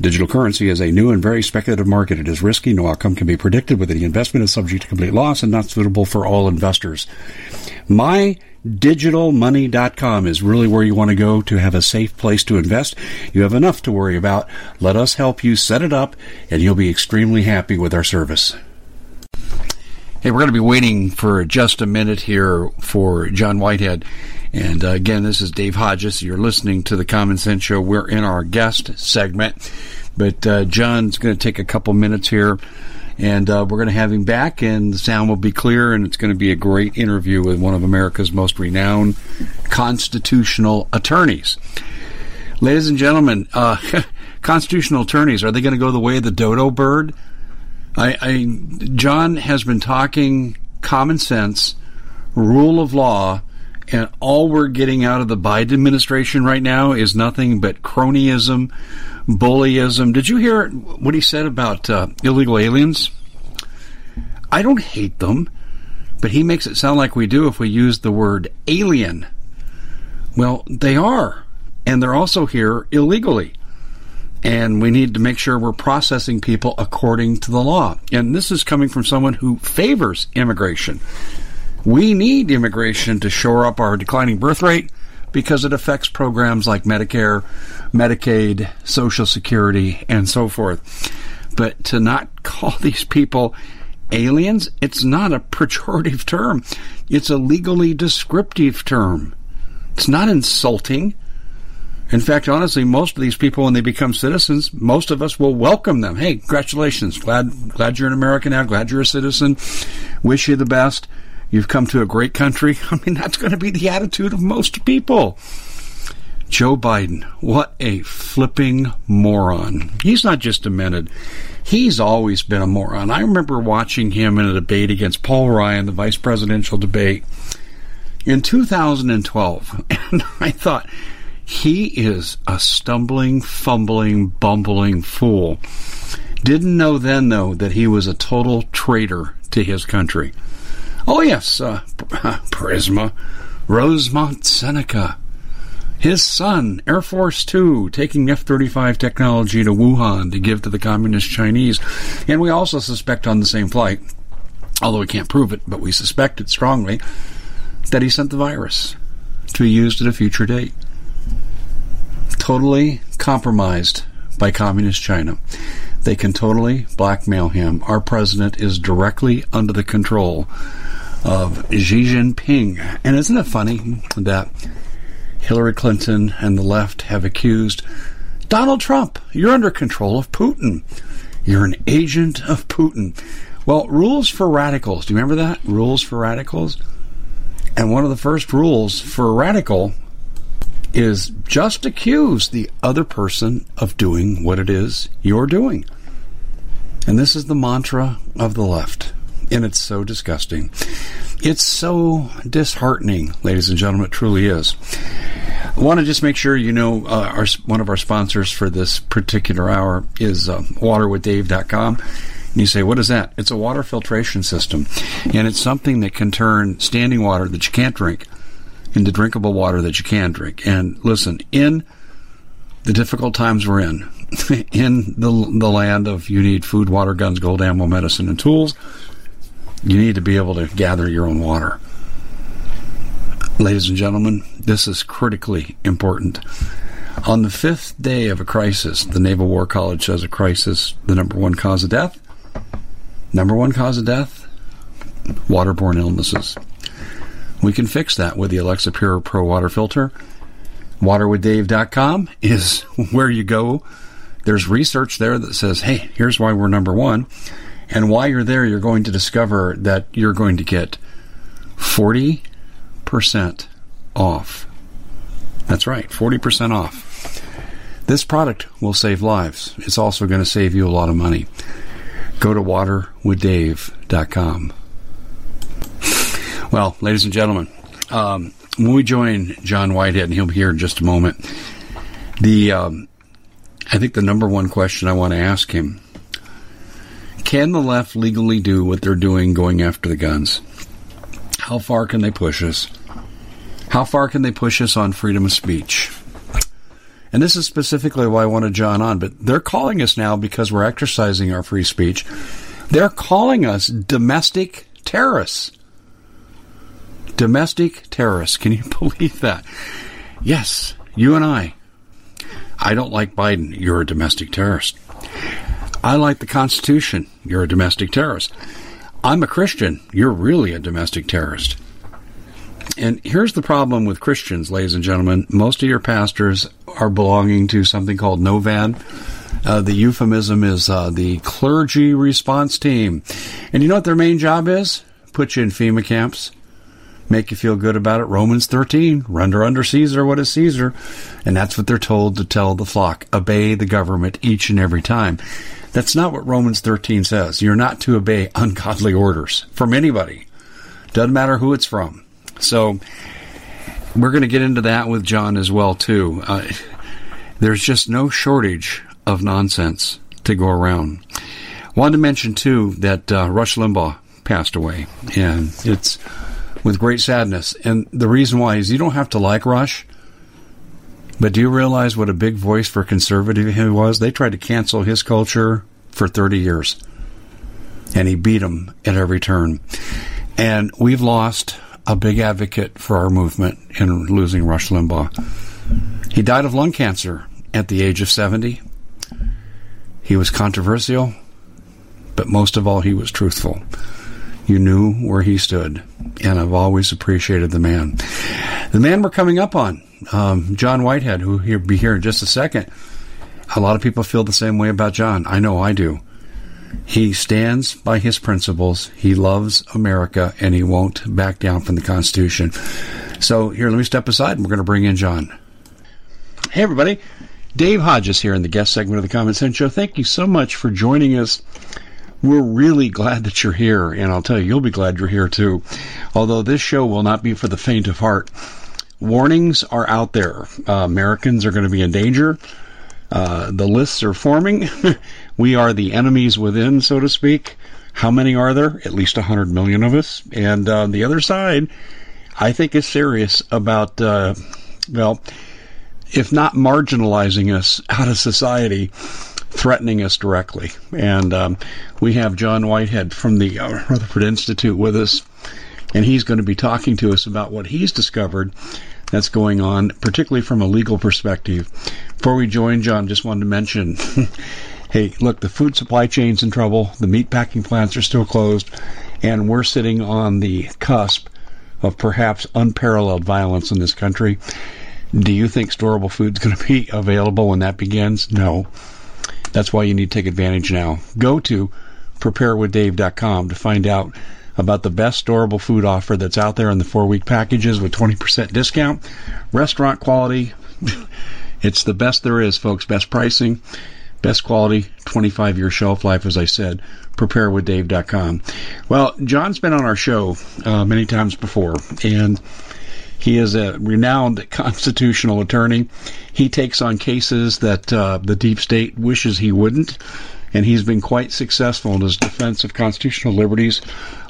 Digital currency is a new and very speculative market. It is risky. No outcome can be predicted. With any investment is subject to complete loss and not suitable for all investors. MyDigitalMoney.com is really where you want to go to have a safe place to invest. You have enough to worry about. Let us help you set it up, and you'll be extremely happy with our service. Hey, we're going to be waiting for just a minute here for John Whitehead. And uh, again, this is Dave Hodges. You're listening to the Common Sense Show. We're in our guest segment, but uh, John's going to take a couple minutes here, and uh, we're going to have him back, and the sound will be clear, and it's going to be a great interview with one of America's most renowned constitutional attorneys. Ladies and gentlemen, uh, constitutional attorneys are they going to go the way of the dodo bird? I, I John has been talking common sense, rule of law and all we're getting out of the Biden administration right now is nothing but cronyism, bullyism. Did you hear what he said about uh, illegal aliens? I don't hate them, but he makes it sound like we do if we use the word alien. Well, they are, and they're also here illegally. And we need to make sure we're processing people according to the law. And this is coming from someone who favors immigration. We need immigration to shore up our declining birth rate because it affects programs like Medicare, Medicaid, Social Security, and so forth. But to not call these people aliens, it's not a pejorative term. It's a legally descriptive term. It's not insulting. In fact, honestly, most of these people, when they become citizens, most of us will welcome them. Hey, congratulations! Glad, glad you're an American now. Glad you're a citizen. Wish you the best. You've come to a great country. I mean, that's going to be the attitude of most people. Joe Biden, what a flipping moron. He's not just demented. He's always been a moron. I remember watching him in a debate against Paul Ryan, the vice presidential debate, in 2012. And I thought, he is a stumbling, fumbling, bumbling fool. Didn't know then, though, that he was a total traitor to his country. Oh, yes, uh, Burisma, Rosemont Seneca. His son, Air Force Two, taking F 35 technology to Wuhan to give to the Communist Chinese. And we also suspect on the same flight, although we can't prove it, but we suspect it strongly, that he sent the virus to be used at a future date. Totally compromised by Communist China. They can totally blackmail him. Our president is directly under the control of Xi Jinping. And isn't it funny that Hillary Clinton and the left have accused Donald Trump, you're under control of Putin. You're an agent of Putin. Well, rules for radicals. Do you remember that? Rules for radicals? And one of the first rules for a radical is just accuse the other person of doing what it is you're doing. And this is the mantra of the left. And it's so disgusting. It's so disheartening, ladies and gentlemen. It truly is. I want to just make sure you know uh, our, one of our sponsors for this particular hour is uh, waterwithdave.com. And you say, what is that? It's a water filtration system. And it's something that can turn standing water that you can't drink into drinkable water that you can drink. And listen, in the difficult times we're in, in the, the land of you need food, water, guns, gold, ammo, medicine, and tools, you need to be able to gather your own water. Ladies and gentlemen, this is critically important. On the fifth day of a crisis, the Naval War College says a crisis, the number one cause of death, number one cause of death, waterborne illnesses. We can fix that with the Alexa Pure Pro Water Filter. WaterWithDave.com is where you go. There's research there that says, hey, here's why we're number one. And while you're there, you're going to discover that you're going to get 40% off. That's right, 40% off. This product will save lives. It's also going to save you a lot of money. Go to waterwithdave.com. Well, ladies and gentlemen, um, when we join John Whitehead, and he'll be here in just a moment, the um, I think the number one question I want to ask him can the left legally do what they're doing going after the guns? How far can they push us? How far can they push us on freedom of speech? And this is specifically why I wanted John on, but they're calling us now because we're exercising our free speech. They're calling us domestic terrorists. Domestic terrorists. Can you believe that? Yes, you and I. I don't like Biden. You're a domestic terrorist. I like the Constitution. You're a domestic terrorist. I'm a Christian. You're really a domestic terrorist. And here's the problem with Christians, ladies and gentlemen. Most of your pastors are belonging to something called NOVAD. Uh, the euphemism is uh, the clergy response team. And you know what their main job is? Put you in FEMA camps, make you feel good about it. Romans 13, render under Caesar what is Caesar. And that's what they're told to tell the flock. Obey the government each and every time. That's not what Romans 13 says. You're not to obey ungodly orders from anybody. Doesn't matter who it's from. So we're going to get into that with John as well too. Uh, there's just no shortage of nonsense to go around. Wanted to mention too that uh, Rush Limbaugh passed away, and it's with great sadness. And the reason why is you don't have to like Rush. But do you realize what a big voice for conservative he was? They tried to cancel his culture for 30 years. And he beat them at every turn. And we've lost a big advocate for our movement in losing Rush Limbaugh. He died of lung cancer at the age of 70. He was controversial, but most of all, he was truthful. You knew where he stood, and I've always appreciated the man. The man we're coming up on, um, John Whitehead, who will be here in just a second. A lot of people feel the same way about John. I know I do. He stands by his principles. He loves America, and he won't back down from the Constitution. So here, let me step aside, and we're going to bring in John. Hey, everybody. Dave Hodges here in the guest segment of the Common Sense Show. Thank you so much for joining us. We're really glad that you're here, and I'll tell you, you'll be glad you're here too. Although this show will not be for the faint of heart. Warnings are out there. Uh, Americans are going to be in danger. Uh, the lists are forming. we are the enemies within, so to speak. How many are there? At least 100 million of us. And uh, the other side, I think, is serious about, uh, well, if not marginalizing us out of society, threatening us directly. And um, we have John Whitehead from the uh, Rutherford Institute with us, and he's going to be talking to us about what he's discovered that's going on, particularly from a legal perspective. Before we join John, just wanted to mention. hey, look, the food supply chain's in trouble. The meat packing plants are still closed, and we're sitting on the cusp of perhaps unparalleled violence in this country. Do you think storable food's going to be available when that begins? No. That's why you need to take advantage now. Go to preparewithdave.com to find out about the best storable food offer that's out there in the four week packages with 20% discount. Restaurant quality. it's the best there is, folks. Best pricing. Best quality, 25 year shelf life, as I said. PrepareWithDave.com. Well, John's been on our show uh, many times before, and he is a renowned constitutional attorney. He takes on cases that uh, the deep state wishes he wouldn't, and he's been quite successful in his defense of constitutional liberties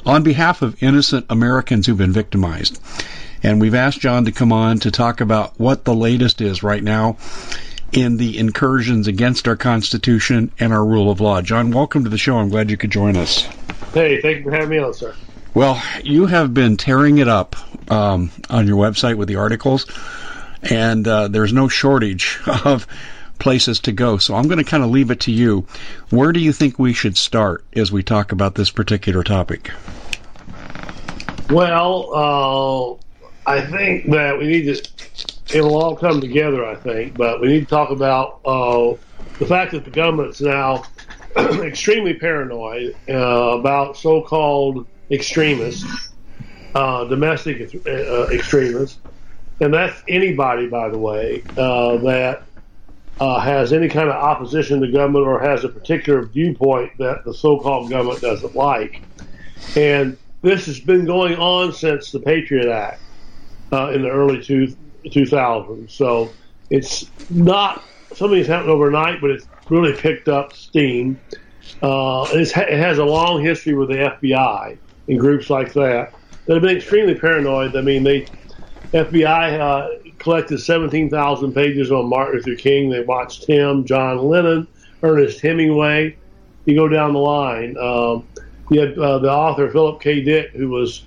on behalf of innocent Americans who've been victimized. And we've asked John to come on to talk about what the latest is right now in the incursions against our Constitution and our rule of law. John, welcome to the show. I'm glad you could join us. Hey, thank you for having me on, sir. Well, you have been tearing it up um, on your website with the articles, and uh, there's no shortage of places to go. So I'm going to kind of leave it to you. Where do you think we should start as we talk about this particular topic? Well, uh, I think that we need to it'll all come together, I think. But we need to talk about uh, the fact that the government's now extremely paranoid uh, about so-called extremists, uh, domestic uh, extremists, and that's anybody, by the way, uh, that uh, has any kind of opposition to government or has a particular viewpoint that the so-called government doesn't like. And this has been going on since the Patriot Act in the early two, 2000. So it's not something that's happened overnight, but it's really picked up steam. Uh, it has a long history with the FBI and groups like that that have been extremely paranoid. I mean, they FBI uh, collected 17,000 pages on Martin Luther King. They watched him, John Lennon, Ernest Hemingway. You go down the line. Um, you had uh, the author Philip K. Dick, who was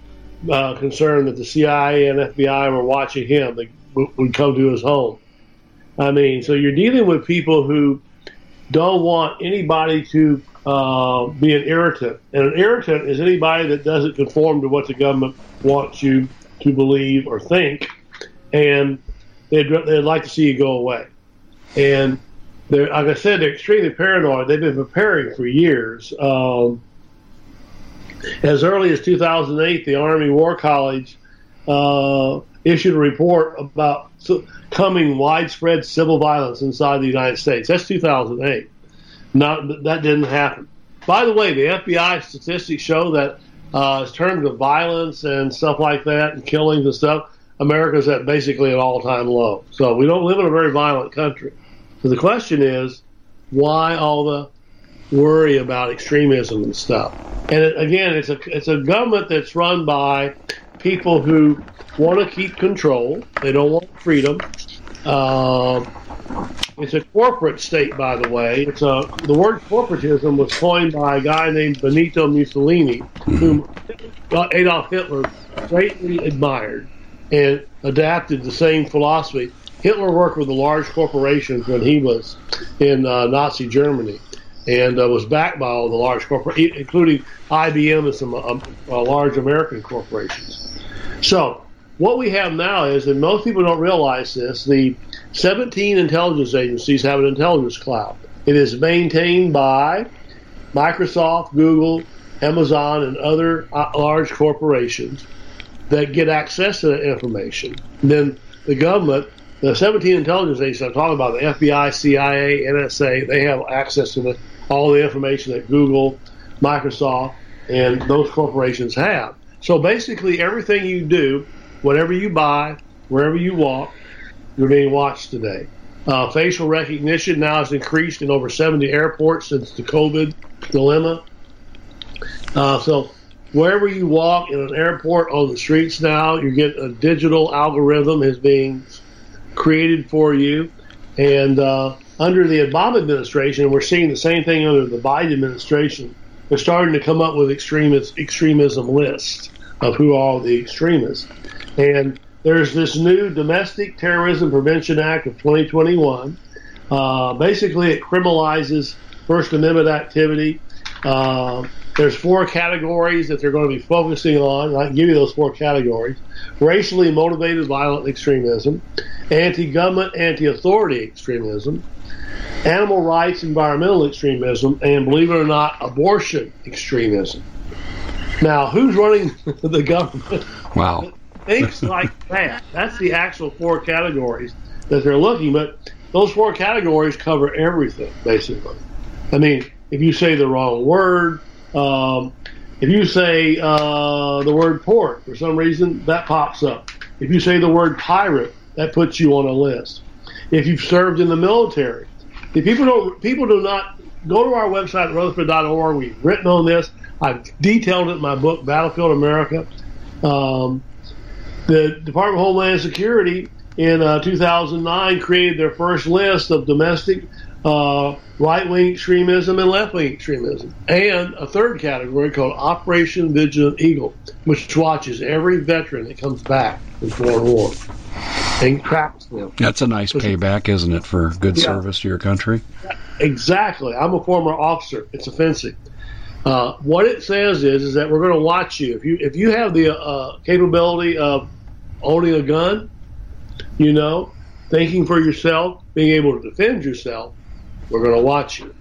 uh, concerned that the CIA and FBI were watching him. They would come to his home. I mean, so you're dealing with people who don't want anybody to uh, be an irritant. And an irritant is anybody that doesn't conform to what the government wants you to believe or think. And they'd, they'd like to see you go away. And they're, like I said, they're extremely paranoid. They've been preparing for years. Um, as early as 2008, the Army War College uh, issued a report about coming widespread civil violence inside the United States. That's 2008. Not that didn't happen. By the way, the FBI statistics show that uh, in terms of violence and stuff like that, and killings and stuff, America's at basically an all-time low. So we don't live in a very violent country. So the question is, why all the worry about extremism and stuff? And it, again, it's a it's a government that's run by people who want to keep control. They don't want freedom. Uh, it's a corporate state, by the way. It's a the word corporatism was coined by a guy named Benito Mussolini, whom Adolf Hitler greatly admired and adapted the same philosophy. Hitler worked with the large corporations when he was in uh, Nazi Germany and uh, was backed by all the large corporations, including IBM and some uh, uh, large American corporations. So what we have now is, and most people don't realize this, the 17 intelligence agencies have an intelligence cloud. It is maintained by Microsoft, Google, Amazon, and other uh, large corporations that get access to that information. And then the government, the 17 intelligence agencies I'm talking about, the FBI, CIA, NSA, they have access to the, all the information that Google, Microsoft, and those corporations have. So basically, everything you do whatever you buy, wherever you walk, you're being watched today. Uh, facial recognition now has increased in over 70 airports since the COVID dilemma. Uh, so wherever you walk in an airport on the streets now, you get a digital algorithm is being created for you. And uh, under the Obama administration, we're seeing the same thing under the Biden administration. They're starting to come up with extremist extremism lists of who are the extremists. And there's this new Domestic Terrorism Prevention Act of 2021. Uh, basically, it criminalizes First Amendment activity. Uh, there's four categories that they're going to be focusing on. I can give you those four categories racially motivated violent extremism, anti government, anti authority extremism, animal rights, environmental extremism, and believe it or not, abortion extremism. Now, who's running the government? Wow things like that. That's the actual four categories that they're looking. But those four categories cover everything, basically. I mean, if you say the wrong word, um, if you say uh, the word port for some reason, that pops up. If you say the word pirate, that puts you on a list. If you've served in the military, if people don't, people do not go to our website rutherford.org. We've written on this. I've detailed it in my book, Battlefield America. Um, the Department of Homeland Security in uh, 2009 created their first list of domestic uh, right wing extremism and left wing extremism, and a third category called Operation Vigilant Eagle, which watches every veteran that comes back from foreign war and tracks them. That's a nice payback, isn't it, for good yeah. service to your country? Exactly. I'm a former officer. It's offensive. Uh, what it says is is that we're going to watch you if you if you have the uh, capability of owning a gun, you know, thinking for yourself, being able to defend yourself, we're going to watch you.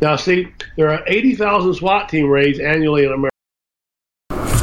Now, see, there are 80,000 SWAT team raids annually in America.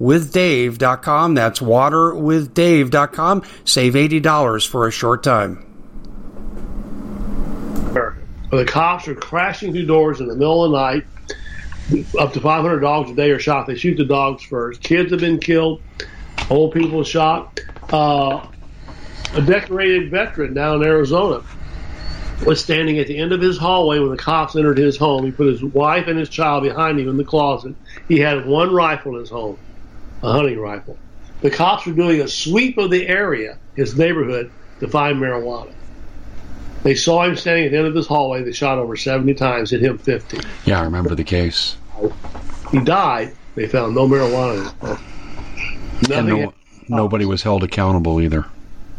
waterwithdave.com. That's waterwithdave.com. Save $80 for a short time. The cops are crashing through doors in the middle of the night. Up to 500 dogs a day are shot. They shoot the dogs first. Kids have been killed. Old people shot. Uh, a decorated veteran down in Arizona was standing at the end of his hallway when the cops entered his home. He put his wife and his child behind him in the closet. He had one rifle in his home a hunting rifle. The cops were doing a sweep of the area, his neighborhood, to find marijuana. They saw him standing at the end of this hallway. They shot over 70 times, hit him 50. Yeah, I remember the case. He died. They found no marijuana. Nothing. No, nobody was held accountable either.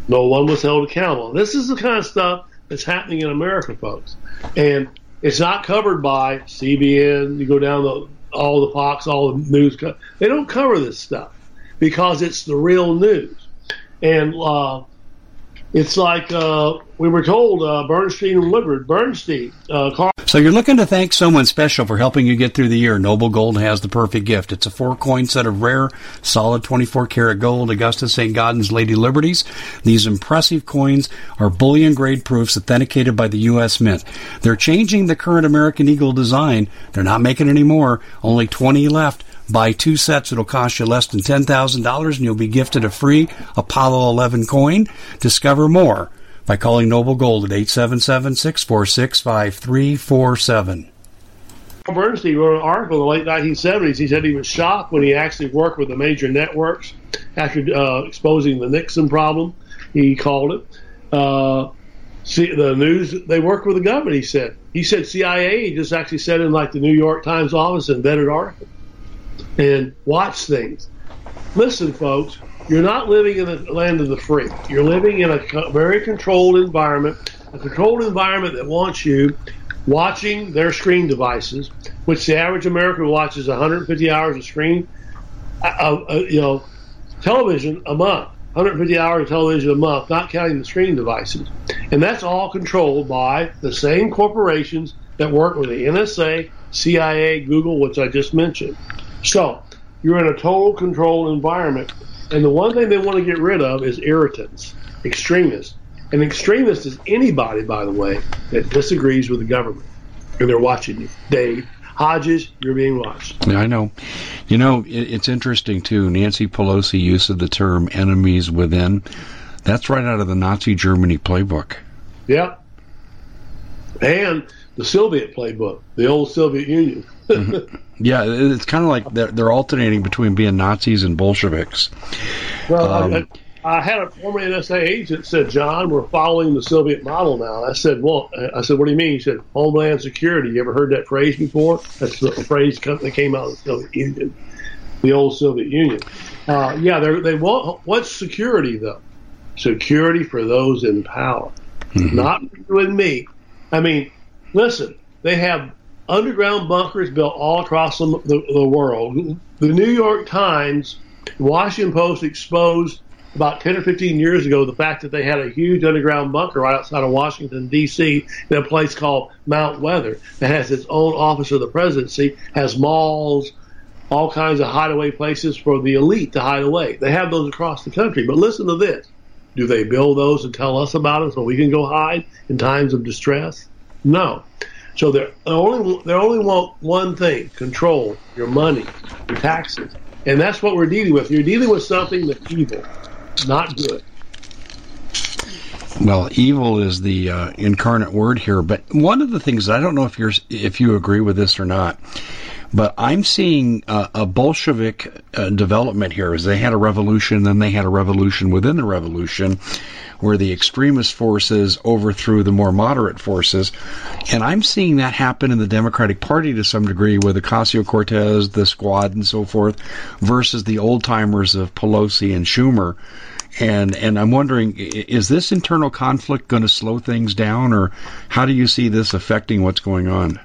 No one was held accountable. This is the kind of stuff that's happening in America, folks. And it's not covered by CBN. You go down the all the Fox, all the news. They don't cover this stuff because it's the real news. And uh, It's like uh, we were told uh, Bernstein and Woodward. Bernstein, uh, Carl. So you're looking to thank someone special for helping you get through the year. Noble Gold has the perfect gift. It's a four coin set of rare, solid 24 karat gold Augustus St. Gaudens Lady Liberties. These impressive coins are bullion grade proofs authenticated by the U.S. Mint. They're changing the current American Eagle design. They're not making any more. Only 20 left. Buy two sets, it'll cost you less than $10,000 and you'll be gifted a free Apollo 11 coin. Discover more by calling Noble Gold at 877 646 5347. Bernstein wrote an article in the late 1970s. He said he was shocked when he actually worked with the major networks after uh, exposing the Nixon problem, he called it. Uh, see, the news, they work with the government, he said. He said CIA he just actually said in like the New York Times office and vetted article and watch things. Listen, folks, you're not living in the land of the free. You're living in a very controlled environment, a controlled environment that wants you watching their screen devices, which the average American watches 150 hours of screen, uh, uh, you know, television a month. 150 hours of television a month, not counting the screen devices. And that's all controlled by the same corporations that work with the NSA, CIA, Google, which I just mentioned. So you're in a total controlled environment. And the one thing they want to get rid of is irritants, extremists. An extremist is anybody, by the way, that disagrees with the government. And they're watching you. Dave Hodges, you're being watched. Yeah, I know. You know, it, it's interesting, too. Nancy Pelosi use of the term enemies within. That's right out of the Nazi Germany playbook. Yep. And the Soviet playbook, the old Soviet Union. mm-hmm. Yeah, it's kind of like they're, they're, alternating between being Nazis and Bolsheviks. Well, um, I, I, had a former NSA agent said, "John, we're following the Soviet model now." I said, "Well," I said, "What do you mean?" He said, "Homeland Security." You ever heard that phrase before? That's the phrase that came out of the Soviet Union, the old Soviet Union. Uh, yeah, they want what's security though? Security for those in power, mm-hmm. not you and me. I mean, listen, they have underground bunkers built all across the, the, the world. The New York Times, Washington Post exposed about 10 or 15 years ago the fact that they had a huge underground bunker right outside of Washington, D.C., in a place called Mount Weather that has its own office of the presidency, has malls, all kinds of hideaway places for the elite to hide away. They have those across the country. But listen to this. Do they build those and tell us about it so we can go hide in times of distress? No. So they're only they only want one thing: control your money, your taxes, and that's what we're dealing with. You're dealing with something that's evil, not good. Well, evil is the uh, incarnate word here, but one of the things I don't know if you're if you agree with this or not, but I'm seeing uh, a Bolshevik uh, development here. As they had a revolution, then they had a revolution within the revolution, where the extremist forces overthrew the more moderate forces. And I'm seeing that happen in the Democratic Party to some degree with Ocasio Cortez, the squad, and so forth, versus the old timers of Pelosi and Schumer. And and I'm wondering, is this internal conflict going to slow things down, or how do you see this affecting what's going on?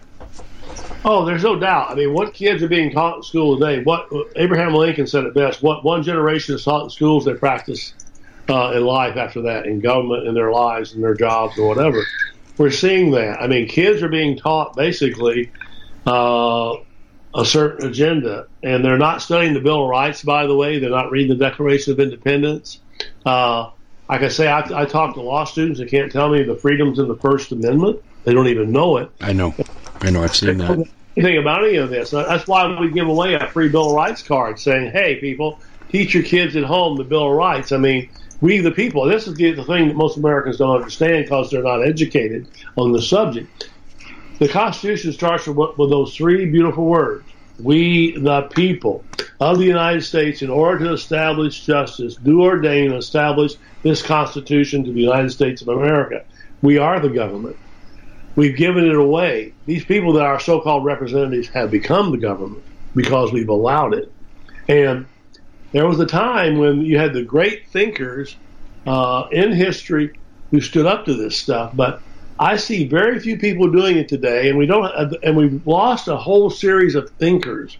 Oh, there's no doubt. I mean, what kids are being taught in school today? What Abraham Lincoln said it best: "What one generation is taught in schools, they practice uh, in life after that, in government, in their lives, in their jobs, or whatever. We're seeing that. I mean, kids are being taught basically uh, a certain agenda, and they're not studying the Bill of Rights. By the way, they're not reading the Declaration of Independence. Uh, like I say, I, I talk to law students that can't tell me the freedoms in the First Amendment. They don't even know it. I know. I know. I've seen that. Anything about any of this? That's why we give away a free Bill of Rights card, saying, "Hey, people, teach your kids at home the Bill of Rights." I mean, we the people. This is the, the thing that most Americans don't understand because they're not educated on the subject. The Constitution starts with, with those three beautiful words: "We the people of the United States, in order to establish justice, do ordain and establish this Constitution to the United States of America." We are the government. We've given it away. These people that our so-called representatives have become the government because we've allowed it. And there was a time when you had the great thinkers uh, in history who stood up to this stuff, but I see very few people doing it today, and we don't, and we've lost a whole series of thinkers,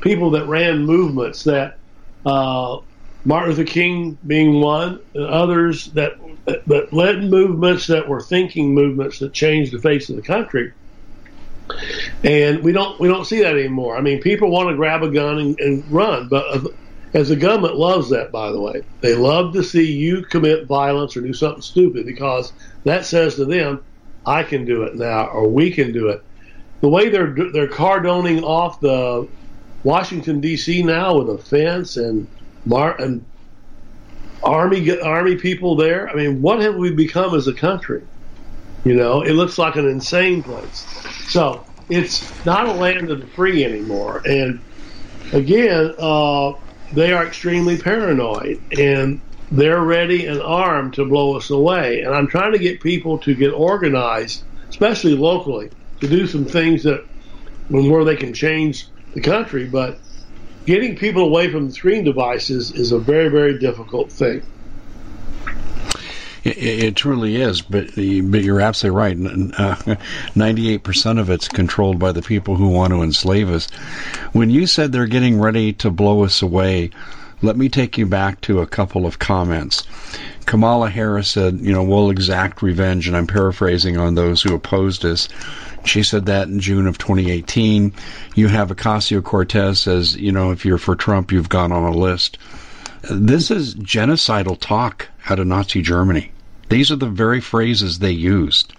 people that ran movements that uh, Martin Luther King being one, and others that that led movements that were thinking movements that changed the face of the country. And we don't we don't see that anymore. I mean, people want to grab a gun and, and run, but uh, as the government loves that, by the way, they love to see you commit violence or do something stupid because that says to them, "I can do it now," or "We can do it." The way they're they're cardoning off the Washington D.C. now with a fence and and army army people there. I mean, what have we become as a country? You know, it looks like an insane place. So it's not a land of the free anymore. And again, uh, they are extremely paranoid and they're ready and armed to blow us away. And I'm trying to get people to get organized, especially locally, to do some things that where they can change the country. But getting people away from screen devices is a very, very difficult thing. It, it truly is, but, the, but you're absolutely right. Uh, ninety-eight percent of it's controlled by the people who want to enslave us. When you said they're getting ready to blow us away, let me take you back to a couple of comments. Kamala Harris said, "You know, we'll exact revenge," and I'm paraphrasing on those who opposed us. She said that in June of 2018. You have Ocasio Cortez says, you know, if you're for Trump, you've gone on a list. This is genocidal talk out of Nazi Germany. These are the very phrases they used.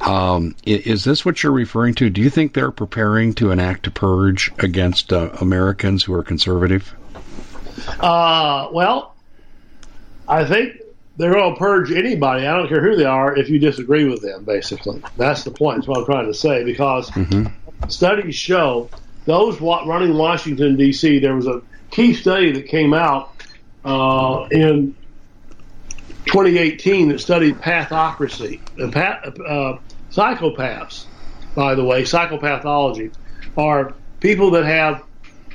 Um, is this what you're referring to? Do you think they're preparing to enact a purge against uh, Americans who are conservative? Uh, well, I think they're going to purge anybody. I don't care who they are if you disagree with them. Basically, that's the point. That's what I'm trying to say. Because mm-hmm. studies show those running Washington D.C. There was a key study that came out uh, in 2018 that studied pathocracy and path, uh, psychopaths. By the way, psychopathology are people that have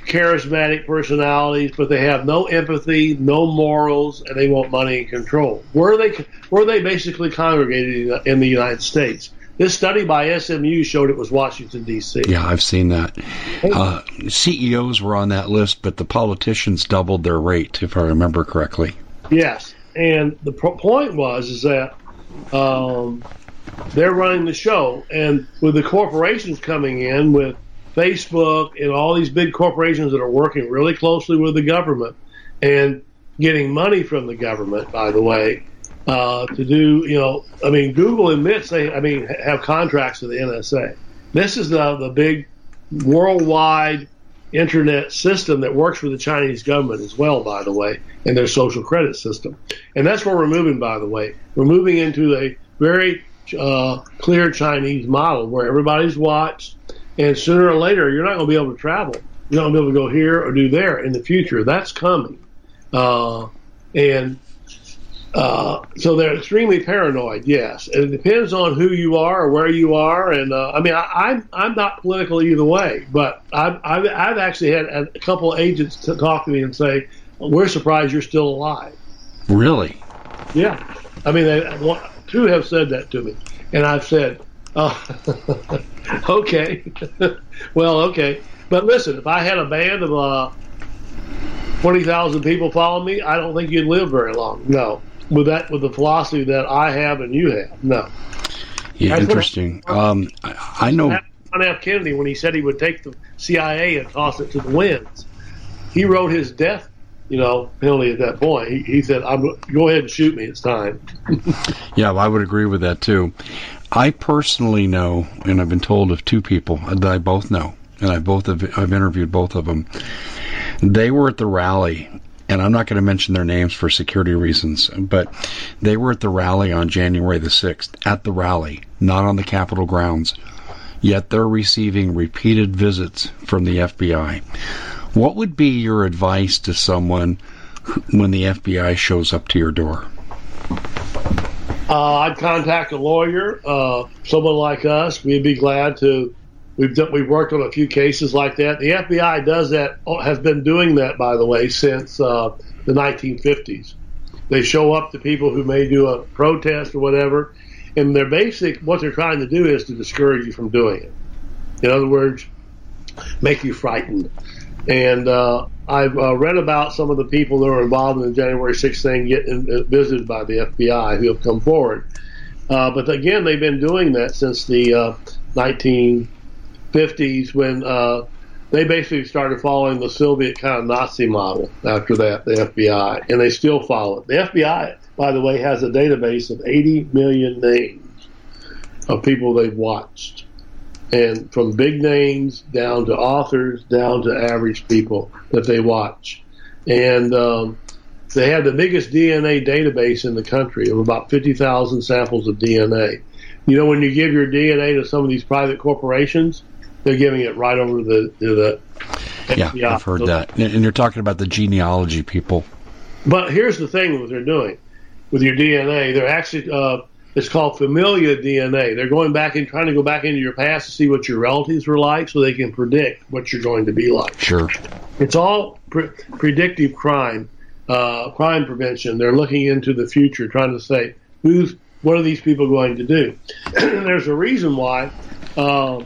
charismatic personalities, but they have no empathy, no morals, and they want money and control. Where they where they basically congregated in the United States. This study by SMU showed it was Washington D.C. Yeah, I've seen that. Uh, CEOs were on that list, but the politicians doubled their rate, if I remember correctly. Yes, and the point was is that um, they're running the show, and with the corporations coming in with Facebook and all these big corporations that are working really closely with the government and getting money from the government, by the way, uh, to do, you know, I mean, Google admits they, I mean, have contracts with the NSA. This is the, the big worldwide internet system that works for the Chinese government as well, by the way, and their social credit system. And that's where we're moving, by the way. We're moving into a very uh, clear Chinese model where everybody's watched, and sooner or later, you're not going to be able to travel. You're not going to be able to go here or do there in the future. That's coming. Uh, and uh, so they're extremely paranoid. Yes, and it depends on who you are or where you are. And uh, I mean, I, I'm I'm not political either way, but I've I've, I've actually had a couple of agents to talk to me and say, "We're surprised you're still alive." Really? Yeah. I mean, they, two have said that to me, and I've said, "Oh, okay, well, okay." But listen, if I had a band of uh, twenty thousand people following me, I don't think you'd live very long. No, with that with the philosophy that I have and you have. No. Yeah, interesting. Um, I, I know John F. Kennedy when he said he would take the CIA and toss it to the winds. He wrote his death, you know, penalty at that point. He, he said, "I'm go ahead and shoot me. It's time." yeah, I would agree with that too. I personally know, and I've been told of two people that I both know, and I both have I've interviewed both of them. They were at the rally and I'm not going to mention their names for security reasons, but they were at the rally on January the 6th, at the rally, not on the Capitol grounds. Yet they're receiving repeated visits from the FBI. What would be your advice to someone when the FBI shows up to your door? Uh, I'd contact a lawyer, uh, someone like us. We'd be glad to We've done, we've worked on a few cases like that. The FBI does that has been doing that by the way since uh, the 1950s. They show up to people who may do a protest or whatever, and their basic what they're trying to do is to discourage you from doing it. In other words, make you frightened. And uh, I've uh, read about some of the people that were involved in the January 6th thing getting uh, visited by the FBI who have come forward. Uh, but again, they've been doing that since the 1950s when they basically started following the Soviet kind of Nazi model after that, the FBI, and they still follow it. The FBI, by the way, has a database of 80 million names of people they've watched. And from big names down to authors, down to average people that they watch. And um, they have the biggest DNA database in the country of about 50,000 samples of DNA. You know, when you give your DNA to some of these private corporations, they're giving it right over the to the. Yeah, I've heard that. And you're talking about the genealogy people. But here's the thing: what they're doing with your DNA, they're actually uh, it's called familial DNA. They're going back and trying to go back into your past to see what your relatives were like, so they can predict what you're going to be like. Sure. It's all pre- predictive crime, uh, crime prevention. They're looking into the future, trying to say who's what are these people going to do. There's a reason why. Uh,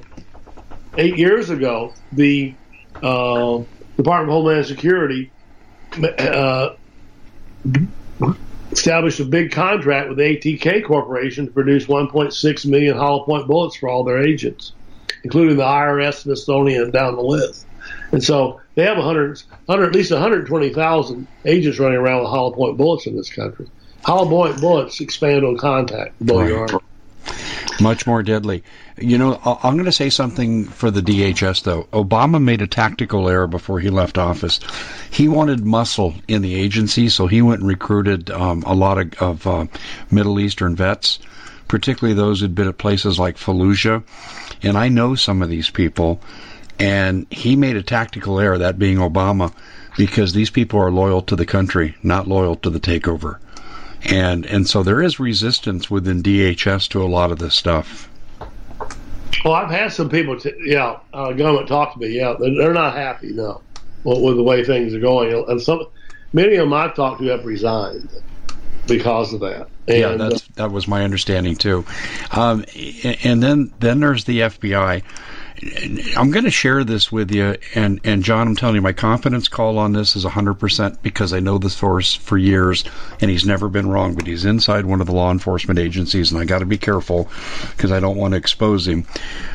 eight years ago, the uh, Department of Homeland Security uh, established a big contract with ATK Corporation to produce 1.6 million hollow point bullets for all their agents, including the IRS, Smithsonian, and down the list. And so they have 100, 100 at least 120,000 agents running around with hollow point bullets in this country. Hollow point bullets expand on contact, arm. Much more deadly. You know, I'm going to say something for the DHS, though. Obama made a tactical error before he left office. He wanted muscle in the agency, so he went and recruited um, a lot of, of uh, Middle Eastern vets, particularly those who'd been at places like Fallujah. And I know some of these people, and he made a tactical error, that being Obama, because these people are loyal to the country, not loyal to the takeover and and so there is resistance within DHS to a lot of this stuff. Well, I've had some people, t- yeah, uh, government talk to me. Yeah, they're, they're not happy no with, with, the way things are going, and some many of them I've talked to have resigned because of that. And, yeah, that's, uh, that was my understanding too. Um, and then then there's the FBI. I'm going to share this with you, and and John, I'm telling you, my confidence call on this is 100% because I know the source for years, and he's never been wrong. But he's inside one of the law enforcement agencies, and I got to be careful because I don't want to expose him.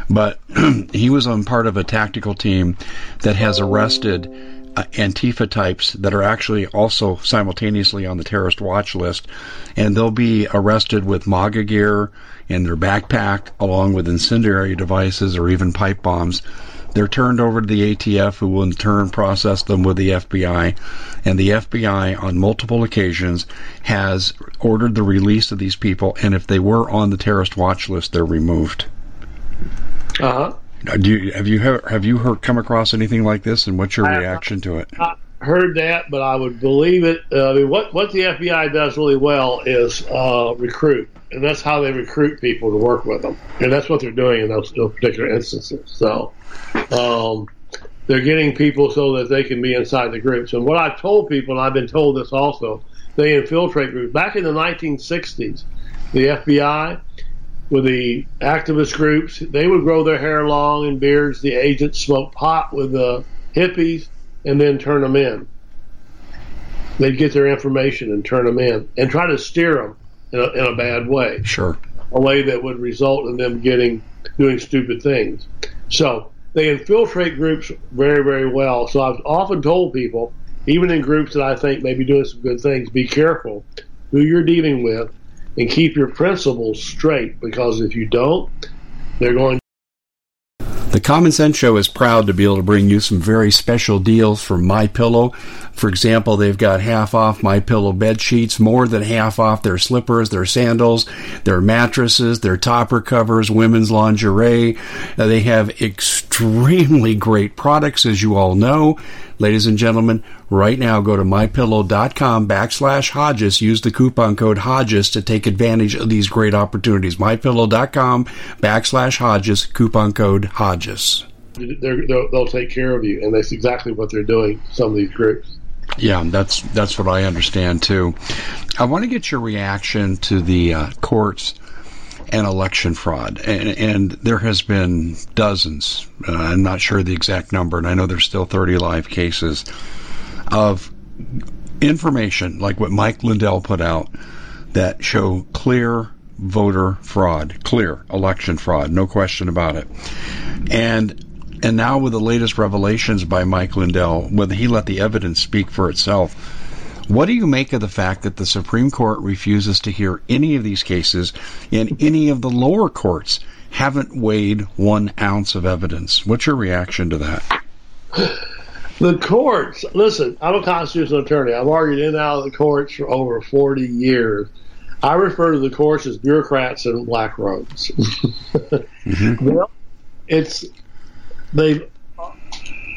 But he was on part of a tactical team that has arrested uh, Antifa types that are actually also simultaneously on the terrorist watch list, and they'll be arrested with MAGA gear in their backpack, along with incendiary devices or even pipe bombs. They're turned over to the ATF, who will in turn process them with the FBI. And the FBI, on multiple occasions, has ordered the release of these people. And if they were on the terrorist watch list, they're removed. Uh huh. Do you, have you heard, have you heard come across anything like this, and what's your I reaction to it? I heard that, but I would believe it. Uh, I mean, what what the FBI does really well is uh, recruit and that's how they recruit people to work with them, and that's what they're doing in those, those particular instances. So, um, they're getting people so that they can be inside the groups. And what I've told people, and I've been told this also, they infiltrate groups. Back in the 1960s, the FBI with the activist groups, they would grow their hair long and beards. The agents smoke pot with the hippies and then turn them in. They'd get their information and turn them in and try to steer them in a, in a bad way. Sure. A way that would result in them getting doing stupid things. So they infiltrate groups very, very well. So I've often told people, even in groups that I think may be doing some good things, be careful who you're dealing with and keep your principles straight because if you don't, they're going the Common Sense Show is proud to be able to bring you some very special deals from My Pillow. For example, they've got half off My Pillow bed sheets, more than half off their slippers, their sandals, their mattresses, their topper covers, women's lingerie. Uh, they have extremely great products, as you all know. Ladies and gentlemen, right now go to mypillow.com backslash Hodges. Use the coupon code Hodges to take advantage of these great opportunities. Mypillow.com backslash Hodges, coupon code Hodges. they will take care of you, and that's exactly what they're doing. Some of these groups. Yeah, that's that's what I understand too. I want to get your reaction to the uh, courts and election fraud. And, and there has been dozens, uh, I'm not sure the exact number, and I know there's still 30 live cases of information like what Mike Lindell put out that show clear voter fraud, clear election fraud, no question about it. And and now with the latest revelations by Mike Lindell, whether he let the evidence speak for itself, what do you make of the fact that the Supreme Court refuses to hear any of these cases and any of the lower courts haven't weighed one ounce of evidence? What's your reaction to that? The courts, listen, I'm a constitutional attorney. I've argued in and out of the courts for over 40 years. I refer to the courts as bureaucrats in black robes. mm-hmm. Well, it's they,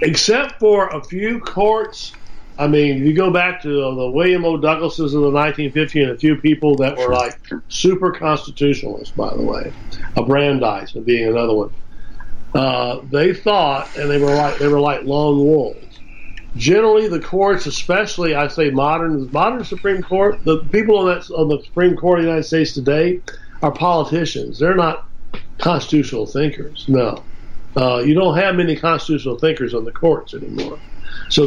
except for a few courts. I mean, you go back to the William O. Douglases of the 1950s and a few people that were like super constitutionalists, by the way, a Brandeis being another one. Uh, they thought, and they were like they were like lone wolves. Generally, the courts, especially I say modern modern Supreme Court, the people on that on the Supreme Court of the United States today are politicians. They're not constitutional thinkers. No, uh, you don't have many constitutional thinkers on the courts anymore. So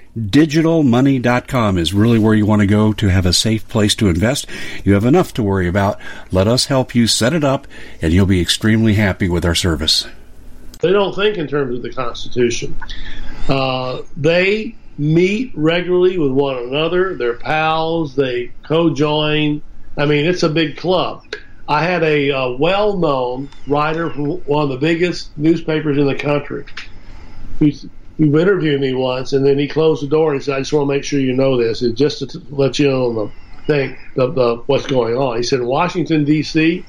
MyDigitalMoney.com is really where you want to go to have a safe place to invest. You have enough to worry about. Let us help you set it up, and you'll be extremely happy with our service. They don't think in terms of the Constitution. Uh, they meet regularly with one another. They're pals. They co-join. I mean, it's a big club. I had a, a uh, well-known writer from one of the biggest newspapers in the country who interviewed me once, and then he closed the door and he said, "I just want to make sure you know this, it's just to let you know the thing, the, the what's going on." He said, Washington D.C."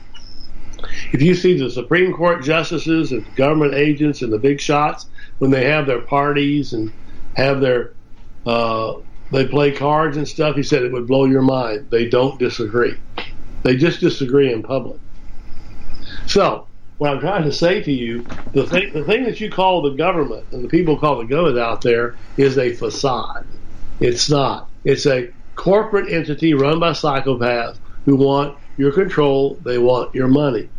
If you see the Supreme Court justices and government agents and the big shots when they have their parties and have their uh, they play cards and stuff, he said it would blow your mind. They don't disagree. They just disagree in public. So, what I'm trying to say to you, the thing, the thing that you call the government and the people call the government out there is a facade. It's not. It's a corporate entity run by psychopaths who want your control. They want your money.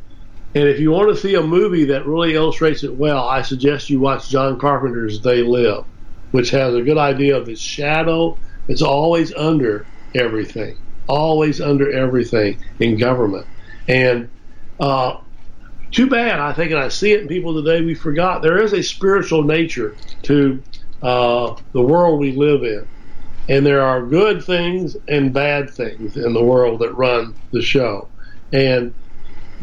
And if you want to see a movie that really illustrates it well, I suggest you watch John Carpenter's They Live, which has a good idea of this shadow. It's always under everything, always under everything in government. And uh, too bad, I think, and I see it in people today, we forgot there is a spiritual nature to uh, the world we live in. And there are good things and bad things in the world that run the show. And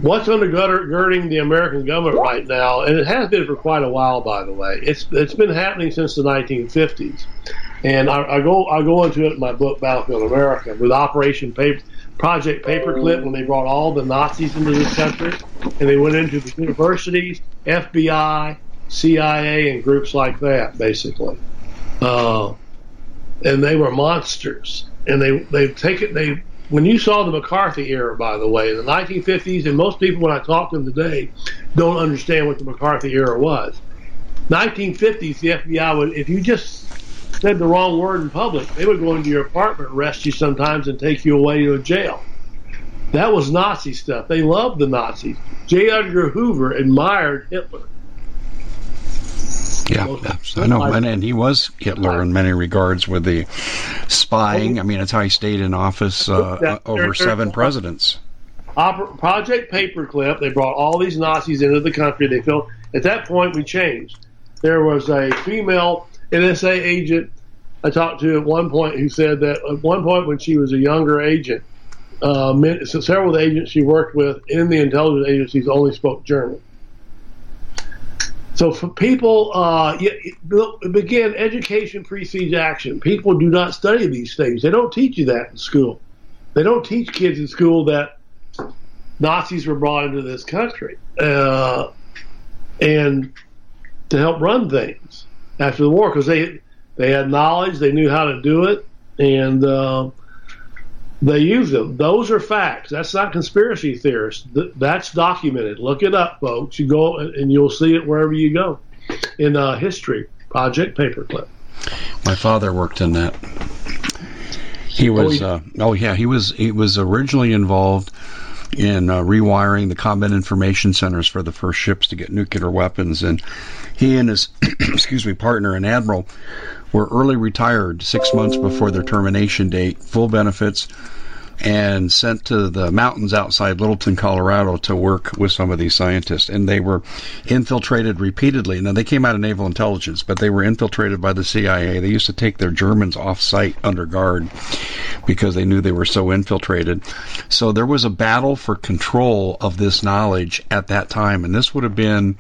what's undergirding the American government right now, and it has been for quite a while, by the way. It's it's been happening since the 1950s, and I, I go I go into it in my book Battlefield America with Operation Paper, Project Paperclip when they brought all the Nazis into this country, and they went into the universities, FBI, CIA, and groups like that, basically, uh, and they were monsters. And they they take it they when you saw the McCarthy era, by the way, in the 1950s, and most people when I talk to them today don't understand what the McCarthy era was. 1950s, the FBI would, if you just said the wrong word in public, they would go into your apartment, arrest you sometimes, and take you away to a jail. That was Nazi stuff. They loved the Nazis. J. Edgar Hoover admired Hitler. Yeah, I know, and, and he was Hitler in many regards with the spying. I mean, that's how he stayed in office uh, over seven presidents. Project Paperclip. They brought all these Nazis into the country. They felt at that point we changed. There was a female NSA agent I talked to at one point who said that at one point when she was a younger agent, uh, several of the agents she worked with in the intelligence agencies only spoke German. So for people, uh, begin education precedes action. People do not study these things. They don't teach you that in school. They don't teach kids in school that Nazis were brought into this country uh, and to help run things after the war because they they had knowledge, they knew how to do it, and uh, they used them. Those are facts. That's not conspiracy theorists. That's documented. Look it up, folks. You go and you'll see it wherever you go in uh, history. Project Paperclip. My father worked in that. He was. Oh, uh, oh yeah, he was. He was originally involved in uh, rewiring the combat information centers for the first ships to get nuclear weapons, and he and his excuse me partner, an admiral, were early retired six months before their termination date, full benefits, and sent to the mountains outside Littleton, Colorado to work with some of these scientists. And they were infiltrated repeatedly. Now, they came out of naval intelligence, but they were infiltrated by the CIA. They used to take their Germans off site under guard because they knew they were so infiltrated. So there was a battle for control of this knowledge at that time. And this would have been,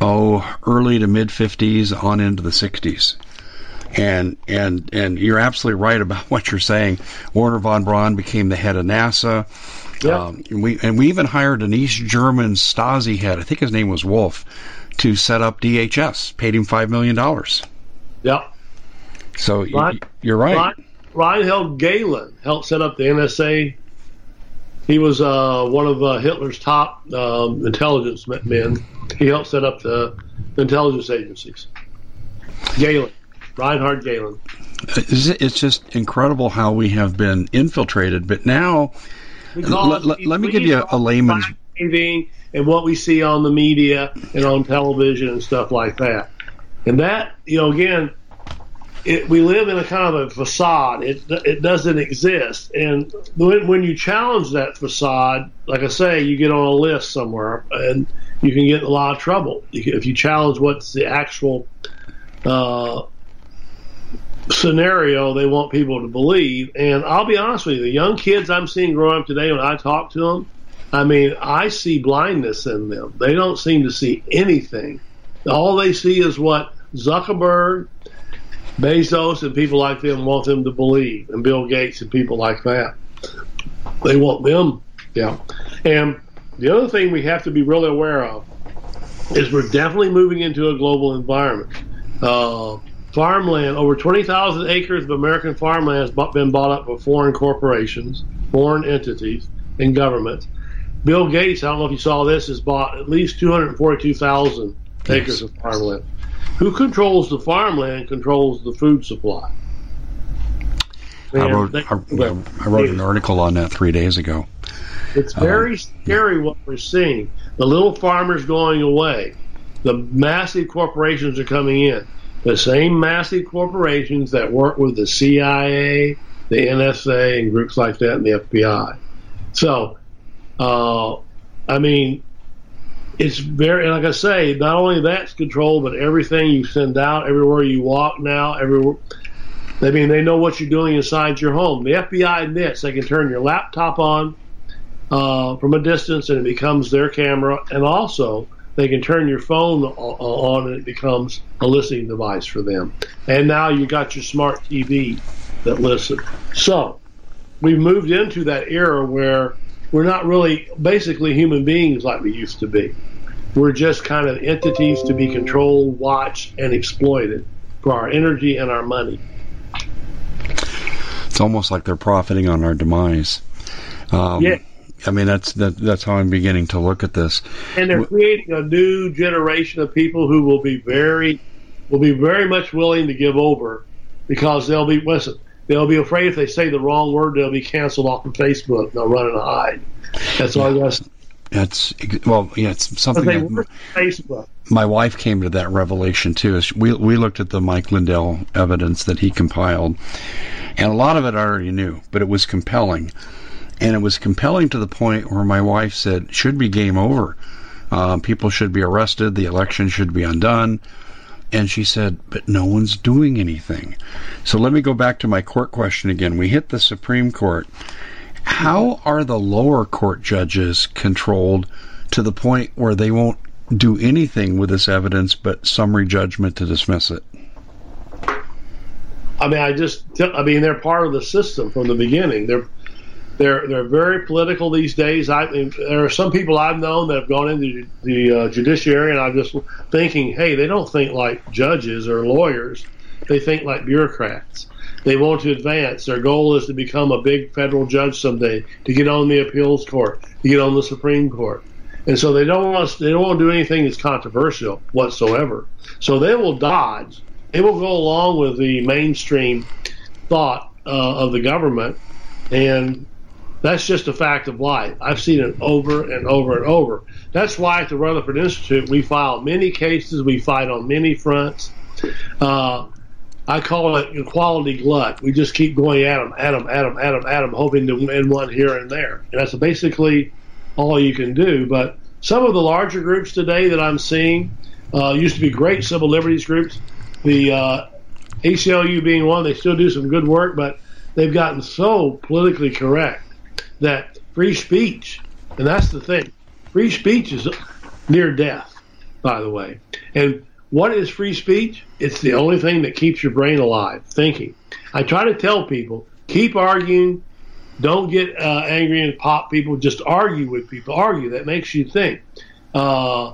oh, early to mid 50s on into the 60s and and and you're absolutely right about what you're saying. Wernher von Braun became the head of NASA. Yeah. Um, and we and we even hired an East German Stasi head. I think his name was Wolf to set up DHS. Paid him five million dollars. Yeah. So Ryan, you're right. Reinhard Gehlen helped set up the NSA. He was uh, one of uh, Hitler's top um, intelligence men. He helped set up the intelligence agencies. Gehlen. Reinhard Gehlen. It's just incredible how we have been infiltrated, but now let, let, let me give you a, a layman's and what we see on the media and on television and stuff like that. And that, you know, again, it, we live in a kind of a facade. It it doesn't exist. And when, when you challenge that facade, like I say, you get on a list somewhere, and you can get in a lot of trouble if you challenge what's the actual uh, scenario they want people to believe. And I'll be honest with you, the young kids I'm seeing growing up today, when I talk to them, I mean, I see blindness in them. They don't seem to see anything. All they see is what Zuckerberg, Bezos, and people like them want them to believe, and Bill Gates and people like that. They want them, yeah. And the other thing we have to be really aware of is we're definitely moving into a global environment. Uh, farmland, over 20,000 acres of American farmland has been bought up by foreign corporations, foreign entities, and governments. Bill Gates, I don't know if you saw this, has bought at least 242,000 yes. acres of farmland. Who controls the farmland controls the food supply. I wrote, they, I, I wrote an article on that three days ago. It's very um, scary what we're seeing. The little farmers going away. The massive corporations are coming in the same massive corporations that work with the CIA, the NSA, and groups like that, and the FBI. So, uh, I mean, it's very, like I say, not only that's controlled, but everything you send out, everywhere you walk now, everywhere. I mean, they know what you're doing inside your home. The FBI admits they can turn your laptop on uh, from a distance and it becomes their camera, and also they can turn your phone on and it becomes a listening device for them. And now you got your smart TV that listens. So we've moved into that era where we're not really basically human beings like we used to be. We're just kind of entities to be controlled, watched, and exploited for our energy and our money. It's almost like they're profiting on our demise. Um, yeah. I mean, that's that, that's how I'm beginning to look at this. And they're creating a new generation of people who will be very will be very much willing to give over because they'll be listen. They'll be afraid if they say the wrong word, they'll be canceled off of Facebook. They'll run and hide. That's all I guess. That's well, yeah, it's something. They that, Facebook. My wife came to that revelation too. We we looked at the Mike Lindell evidence that he compiled, and a lot of it I already knew, but it was compelling and it was compelling to the point where my wife said, "Should be game over. Um, people should be arrested. The election should be undone." And she said, but no one's doing anything. So let me go back to my court question again. We hit the Supreme Court. How are the lower court judges controlled to the point where they won't do anything with this evidence but summary judgment to dismiss it? I mean, I just, I mean, they're part of the system from the beginning. They're they're they're very political these days. I there are some people I've known that have gone into the uh, judiciary, and I'm just thinking, hey, they don't think like judges or lawyers. They think like bureaucrats. They want to advance. Their goal is to become a big federal judge someday, to get on the appeals court, to get on the Supreme Court. And so they don't want they don't want to do anything that's controversial whatsoever. So they will dodge. They will go along with the mainstream thought uh, of the government, and that's just a fact of life. I've seen it over and over and over. That's why at the Rutherford Institute we file many cases. We fight on many fronts. Uh, I call it equality glut. We just keep going at them, at them, at them, at them, at them, hoping to win one here and there. And that's basically all you can do. But some of the larger groups today that I'm seeing uh, used to be great civil liberties groups. The uh, ACLU being one, they still do some good work, but they've gotten so politically correct that free speech, and that's the thing, free speech is near death, by the way. And what is free speech? It's the only thing that keeps your brain alive, thinking. I try to tell people keep arguing, don't get uh, angry and pop people, just argue with people. Argue, that makes you think. Uh,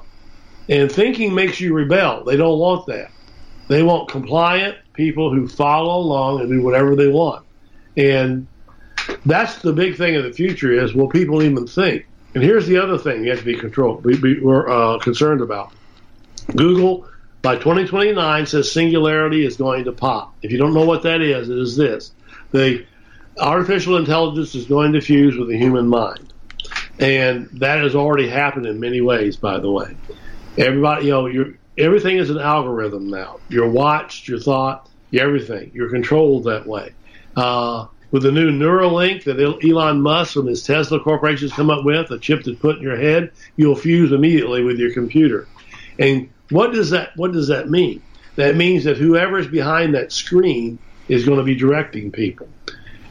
and thinking makes you rebel. They don't want that. They want compliant people who follow along and do whatever they want. And that's the big thing of the future is will people even think? And here's the other thing you have to be controlled, be uh, concerned about. Google by 2029 says singularity is going to pop. If you don't know what that is, it is this: the artificial intelligence is going to fuse with the human mind, and that has already happened in many ways. By the way, everybody, you know, you everything is an algorithm now. You're watched, your thought, everything. You're controlled that way. Uh, with the new Neuralink that Elon Musk and his Tesla corporation has come up with, a chip that's put in your head, you'll fuse immediately with your computer. And what does that what does that mean? That means that whoever is behind that screen is going to be directing people.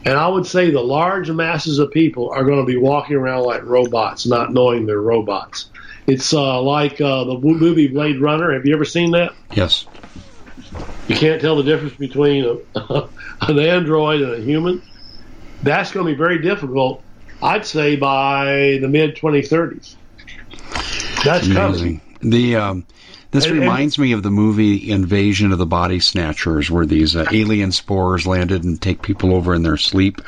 And I would say the large masses of people are going to be walking around like robots, not knowing they're robots. It's uh, like uh, the movie Blade Runner. Have you ever seen that? Yes. You can't tell the difference between a, an android and a human. That's going to be very difficult, I'd say, by the mid 2030s. That's amazing. coming. The um, this and, reminds and, me of the movie Invasion of the Body Snatchers, where these uh, alien spores landed and take people over in their sleep.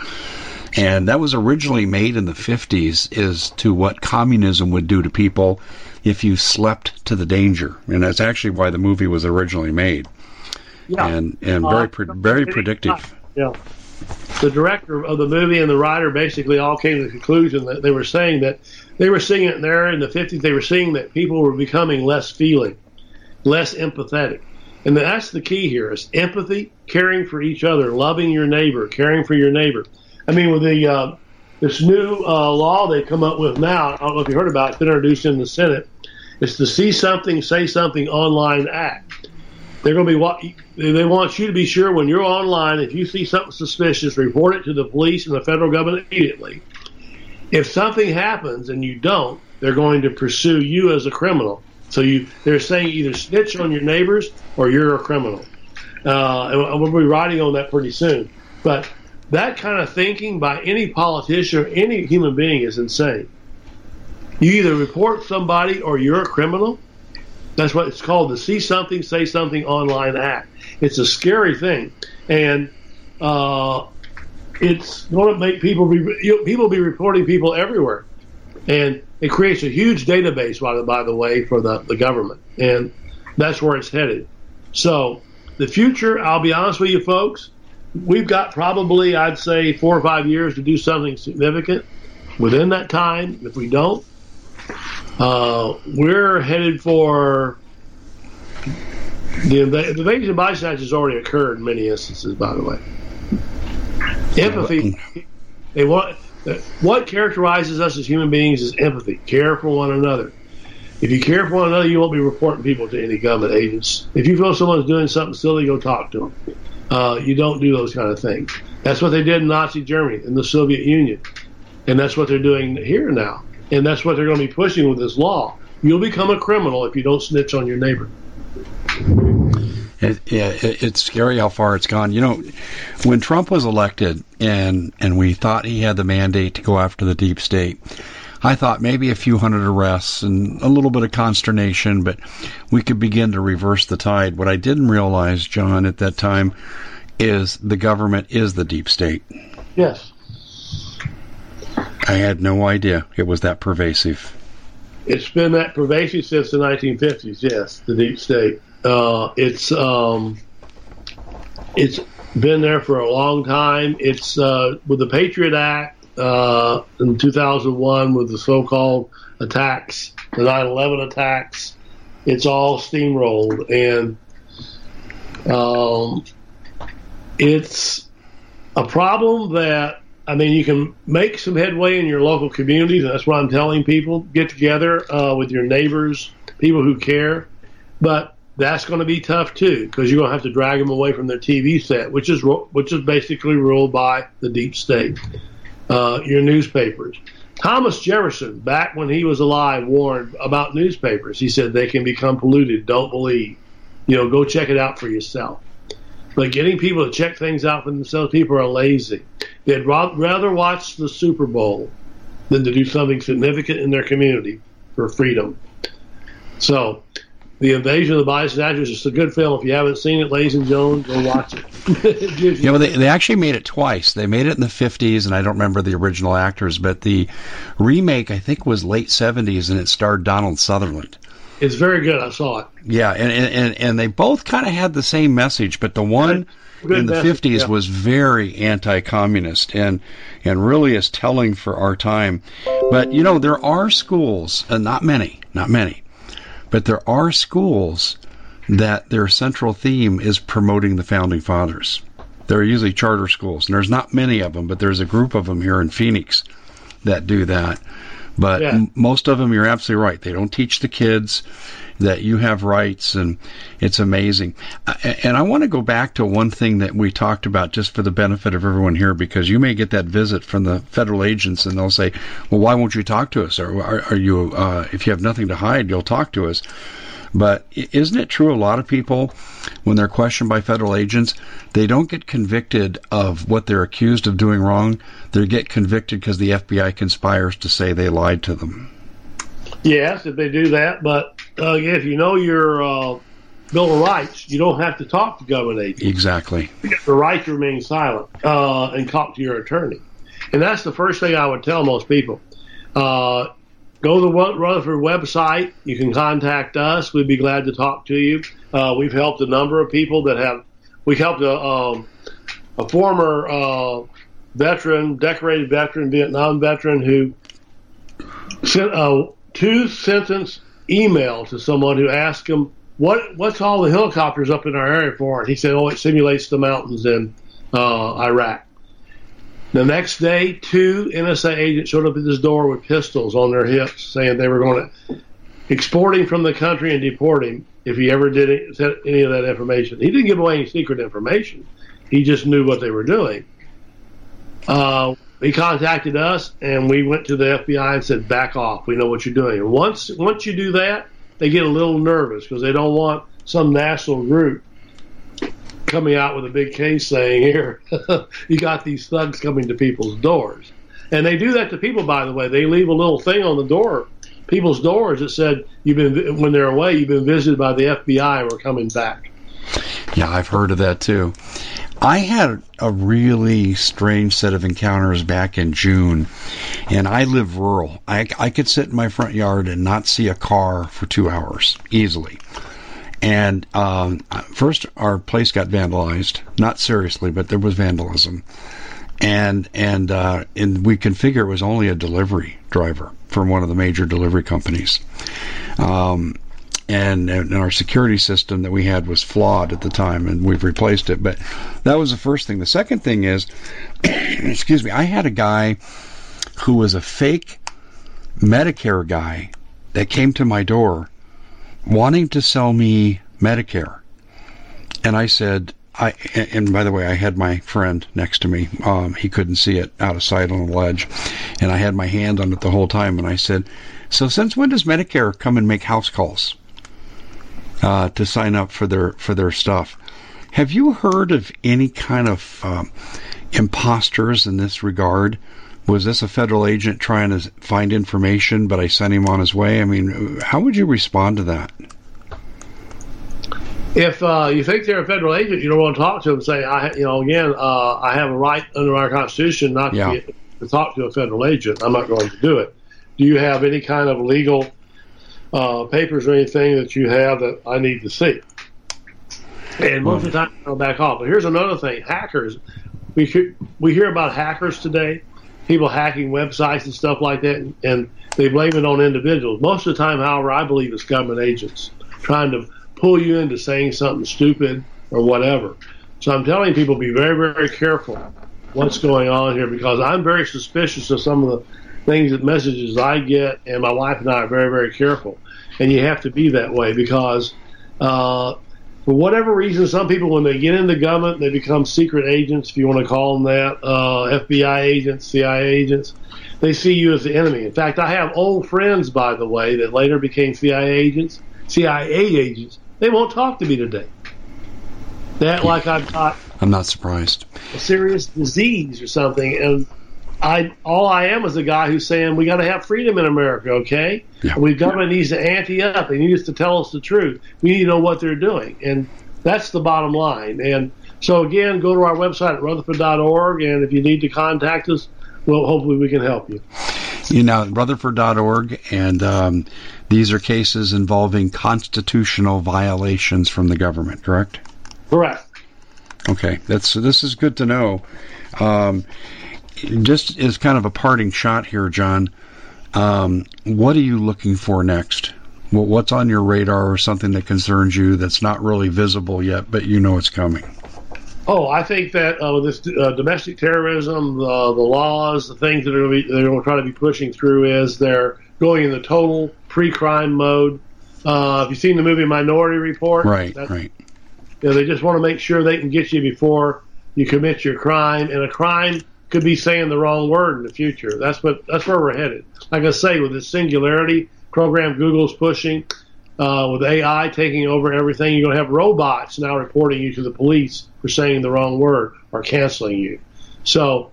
And that was originally made in the 50s is to what communism would do to people if you slept to the danger. And that's actually why the movie was originally made. Yeah. And and very uh, very predictive. Yeah. The director of the movie and the writer basically all came to the conclusion that they were saying that they were seeing it there in the 50s. They were seeing that people were becoming less feeling less empathetic. And that's the key here is empathy, caring for each other, loving your neighbor, caring for your neighbor. I mean, with the uh, this new uh, law they come up with now, I don't know if you heard about it, it's been introduced in the Senate. It's the See Something, Say Something Online Act. They're going to be they want you to be sure when you're online, if you see something suspicious, report it to the police and the federal government immediately. If something happens and you don't, they're going to pursue you as a criminal. So you, they're saying either snitch on your neighbors or you're a criminal. Uh, and we'll be writing on that pretty soon. But that kind of thinking by any politician or any human being is insane. You either report somebody or you're a criminal. That's what it's called the See Something, Say Something Online Act. It's a scary thing. And uh, it's going to make people be, people be reporting people everywhere. And it creates a huge database, by the, by the way, for the, the government. And that's where it's headed. So the future, I'll be honest with you folks, we've got probably, I'd say, four or five years to do something significant. Within that time, if we don't, uh, we're headed for the, the invasion of body snatch has already occurred in many instances, by the way. Empathy, they want what characterizes us as human beings is empathy, care for one another. If you care for one another, you won't be reporting people to any government agents. If you feel someone's doing something silly, go talk to them. Uh, you don't do those kind of things. That's what they did in Nazi Germany, in the Soviet Union. And that's what they're doing here now. And that's what they're going to be pushing with this law. You'll become a criminal if you don't snitch on your neighbor. It, yeah, it, it's scary how far it's gone. You know, when Trump was elected and and we thought he had the mandate to go after the deep state, I thought maybe a few hundred arrests and a little bit of consternation, but we could begin to reverse the tide. What I didn't realize, John, at that time, is the government is the deep state. Yes. I had no idea it was that pervasive. It's been that pervasive since the 1950s. Yes, the deep state. Uh, it's um, it's been there for a long time. It's uh, with the Patriot Act uh, in 2001 with the so-called attacks, the 9/11 attacks. It's all steamrolled, and um, it's a problem that I mean, you can make some headway in your local communities, that's what I'm telling people. Get together uh, with your neighbors, people who care, but that's going to be tough too because you're going to have to drag them away from their TV set, which is which is basically ruled by the deep state. Uh, your newspapers. Thomas Jefferson, back when he was alive, warned about newspapers. He said they can become polluted. Don't believe. You know, go check it out for yourself. But getting people to check things out for themselves, people are lazy. They'd rather watch the Super Bowl than to do something significant in their community for freedom. So, The Invasion of the Body Snatchers is a good film. If you haven't seen it, ladies and gentlemen, go watch it. yeah, well, they, they actually made it twice. They made it in the 50s, and I don't remember the original actors, but the remake, I think, was late 70s, and it starred Donald Sutherland. It's very good. I saw it. Yeah, and and, and they both kind of had the same message, but the one good in the message, 50s yeah. was very anti-communist and and really is telling for our time. But you know, there are schools, and not many, not many, but there are schools that their central theme is promoting the founding fathers. They're usually charter schools, and there's not many of them, but there's a group of them here in Phoenix that do that. But yeah. m- most of them, you're absolutely right. They don't teach the kids that you have rights, and it's amazing. And I want to go back to one thing that we talked about just for the benefit of everyone here, because you may get that visit from the federal agents, and they'll say, "Well, why won't you talk to us? Or are, are you, uh, if you have nothing to hide, you'll talk to us." But isn't it true a lot of people, when they're questioned by federal agents, they don't get convicted of what they're accused of doing wrong. They get convicted because the FBI conspires to say they lied to them. Yes, if they do that, but uh, if you know your uh, Bill of Rights, you don't have to talk to government agents. Exactly. You have the right to remain silent uh, and talk to your attorney. And that's the first thing I would tell most people. Uh, go to the Rutherford website. You can contact us. We'd be glad to talk to you. Uh, we've helped a number of people that have. We've helped a, um, a former uh, veteran, decorated veteran, Vietnam veteran, who sent a two sentence email to someone who asked him what what's all the helicopters up in our area for, and he said, "Oh, it simulates the mountains in uh, Iraq." The next day, two NSA agents showed up at his door with pistols on their hips, saying they were going to export him from the country and deport him if he ever did any of that information. He didn't give away any secret information. He just knew what they were doing. Uh, he contacted us, and we went to the FBI and said, "Back off. We know what you're doing." And once once you do that, they get a little nervous because they don't want some national group coming out with a big case saying, "Here, you got these thugs coming to people's doors," and they do that to people. By the way, they leave a little thing on the door, people's doors that said, "You've been when they're away, you've been visited by the FBI, we're coming back." Yeah, I've heard of that too. I had a really strange set of encounters back in June, and I live rural. I, I could sit in my front yard and not see a car for two hours easily. And um, first, our place got vandalized. Not seriously, but there was vandalism. And and uh, and we can figure it was only a delivery driver from one of the major delivery companies. Um, and, and our security system that we had was flawed at the time, and we've replaced it. But that was the first thing. The second thing is, excuse me, I had a guy who was a fake Medicare guy that came to my door wanting to sell me Medicare. And I said, I, and by the way, I had my friend next to me. Um, he couldn't see it out of sight on a ledge. And I had my hand on it the whole time. And I said, So since when does Medicare come and make house calls uh, to sign up for their, for their stuff? Have you heard of any kind of um, imposters in this regard? Was this a federal agent trying to find information, but I sent him on his way? I mean, how would you respond to that? If uh, you think they're a federal agent, you don't want to talk to them. Say, I, you know, again, uh, I have a right under our Constitution not to, Yeah. be, to talk to a federal agent. I'm not going to do it. Do you have any kind of legal uh, papers or anything that you have that I need to see? And most of the time, I'll back off. But here's another thing: hackers. We hear, we hear about hackers today, people hacking websites and stuff like that, and, and they blame it on individuals. Most of the time, however, I believe it's government agents trying to pull you into saying something stupid or whatever. So I'm telling people, be very, very careful what's going on here because I'm very suspicious of some of the things that messages I get, and my wife and I are very, very careful. And you have to be that way because uh, for whatever reason, some people, when they get into government, they become secret agents, if you want to call them that, uh, FBI agents, CIA agents. They see you as the enemy. In fact, I have old friends, by the way, that later became CIA agents, CIA agents. They won't talk to me today. That like I've got I'm not surprised. a serious disease or something, and I all I am is a guy who's saying we got to have freedom in America, okay? Yeah. We government needs to ante up. They need us to tell us the truth. We need to know what they're doing, and that's the bottom line. And so again, go to our website at rutherford.org, and if you need to contact us, well, hopefully we can help you. You know, Rutherford.org, and um, these are cases involving constitutional violations from the government, correct? Correct. Okay, that's this is good to know. Um, just as kind of a parting shot here, John. Um, what are you looking for next? What, what's on your radar or something that concerns you that's not really visible yet, but you know it's coming? Oh, I think that uh, with this uh, domestic terrorism, the, the laws, the things that are going to be, they're going to try to be pushing through is they're going in the total pre-crime mode. Uh, if you've seen the movie Minority Report, Right, that's- right. you know, they just want to make sure they can get you before you commit your crime, and a crime could be saying the wrong word in the future. That's what that's where we're headed. Like I say, with this singularity program Google's pushing, uh, with AI taking over everything, you're going to have robots now reporting you to the police for saying the wrong word or canceling you. So,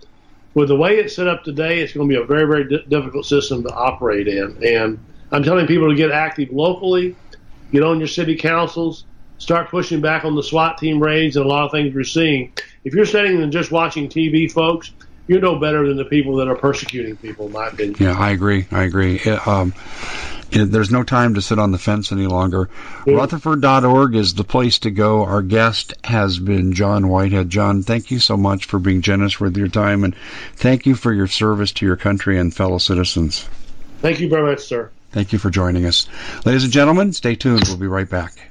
with the way it's set up today, it's going to be a very, very di- difficult system to operate in. And I'm telling people to get active locally, get on your city councils, start pushing back on the SWAT team raids and a lot of things we're seeing. If you're sitting and just watching TV, folks, you know better than the people that are persecuting people, in my opinion. Yeah, I agree. I agree. It, um, it- there's no time to sit on the fence any longer. Rutherford.org is the place to go. Our guest has been John Whitehead. John, thank you so much for being generous with your time, and thank you for your service to your country and fellow citizens. Thank you very much, sir. Thank you for joining us. Ladies and gentlemen, stay tuned. We'll be right back.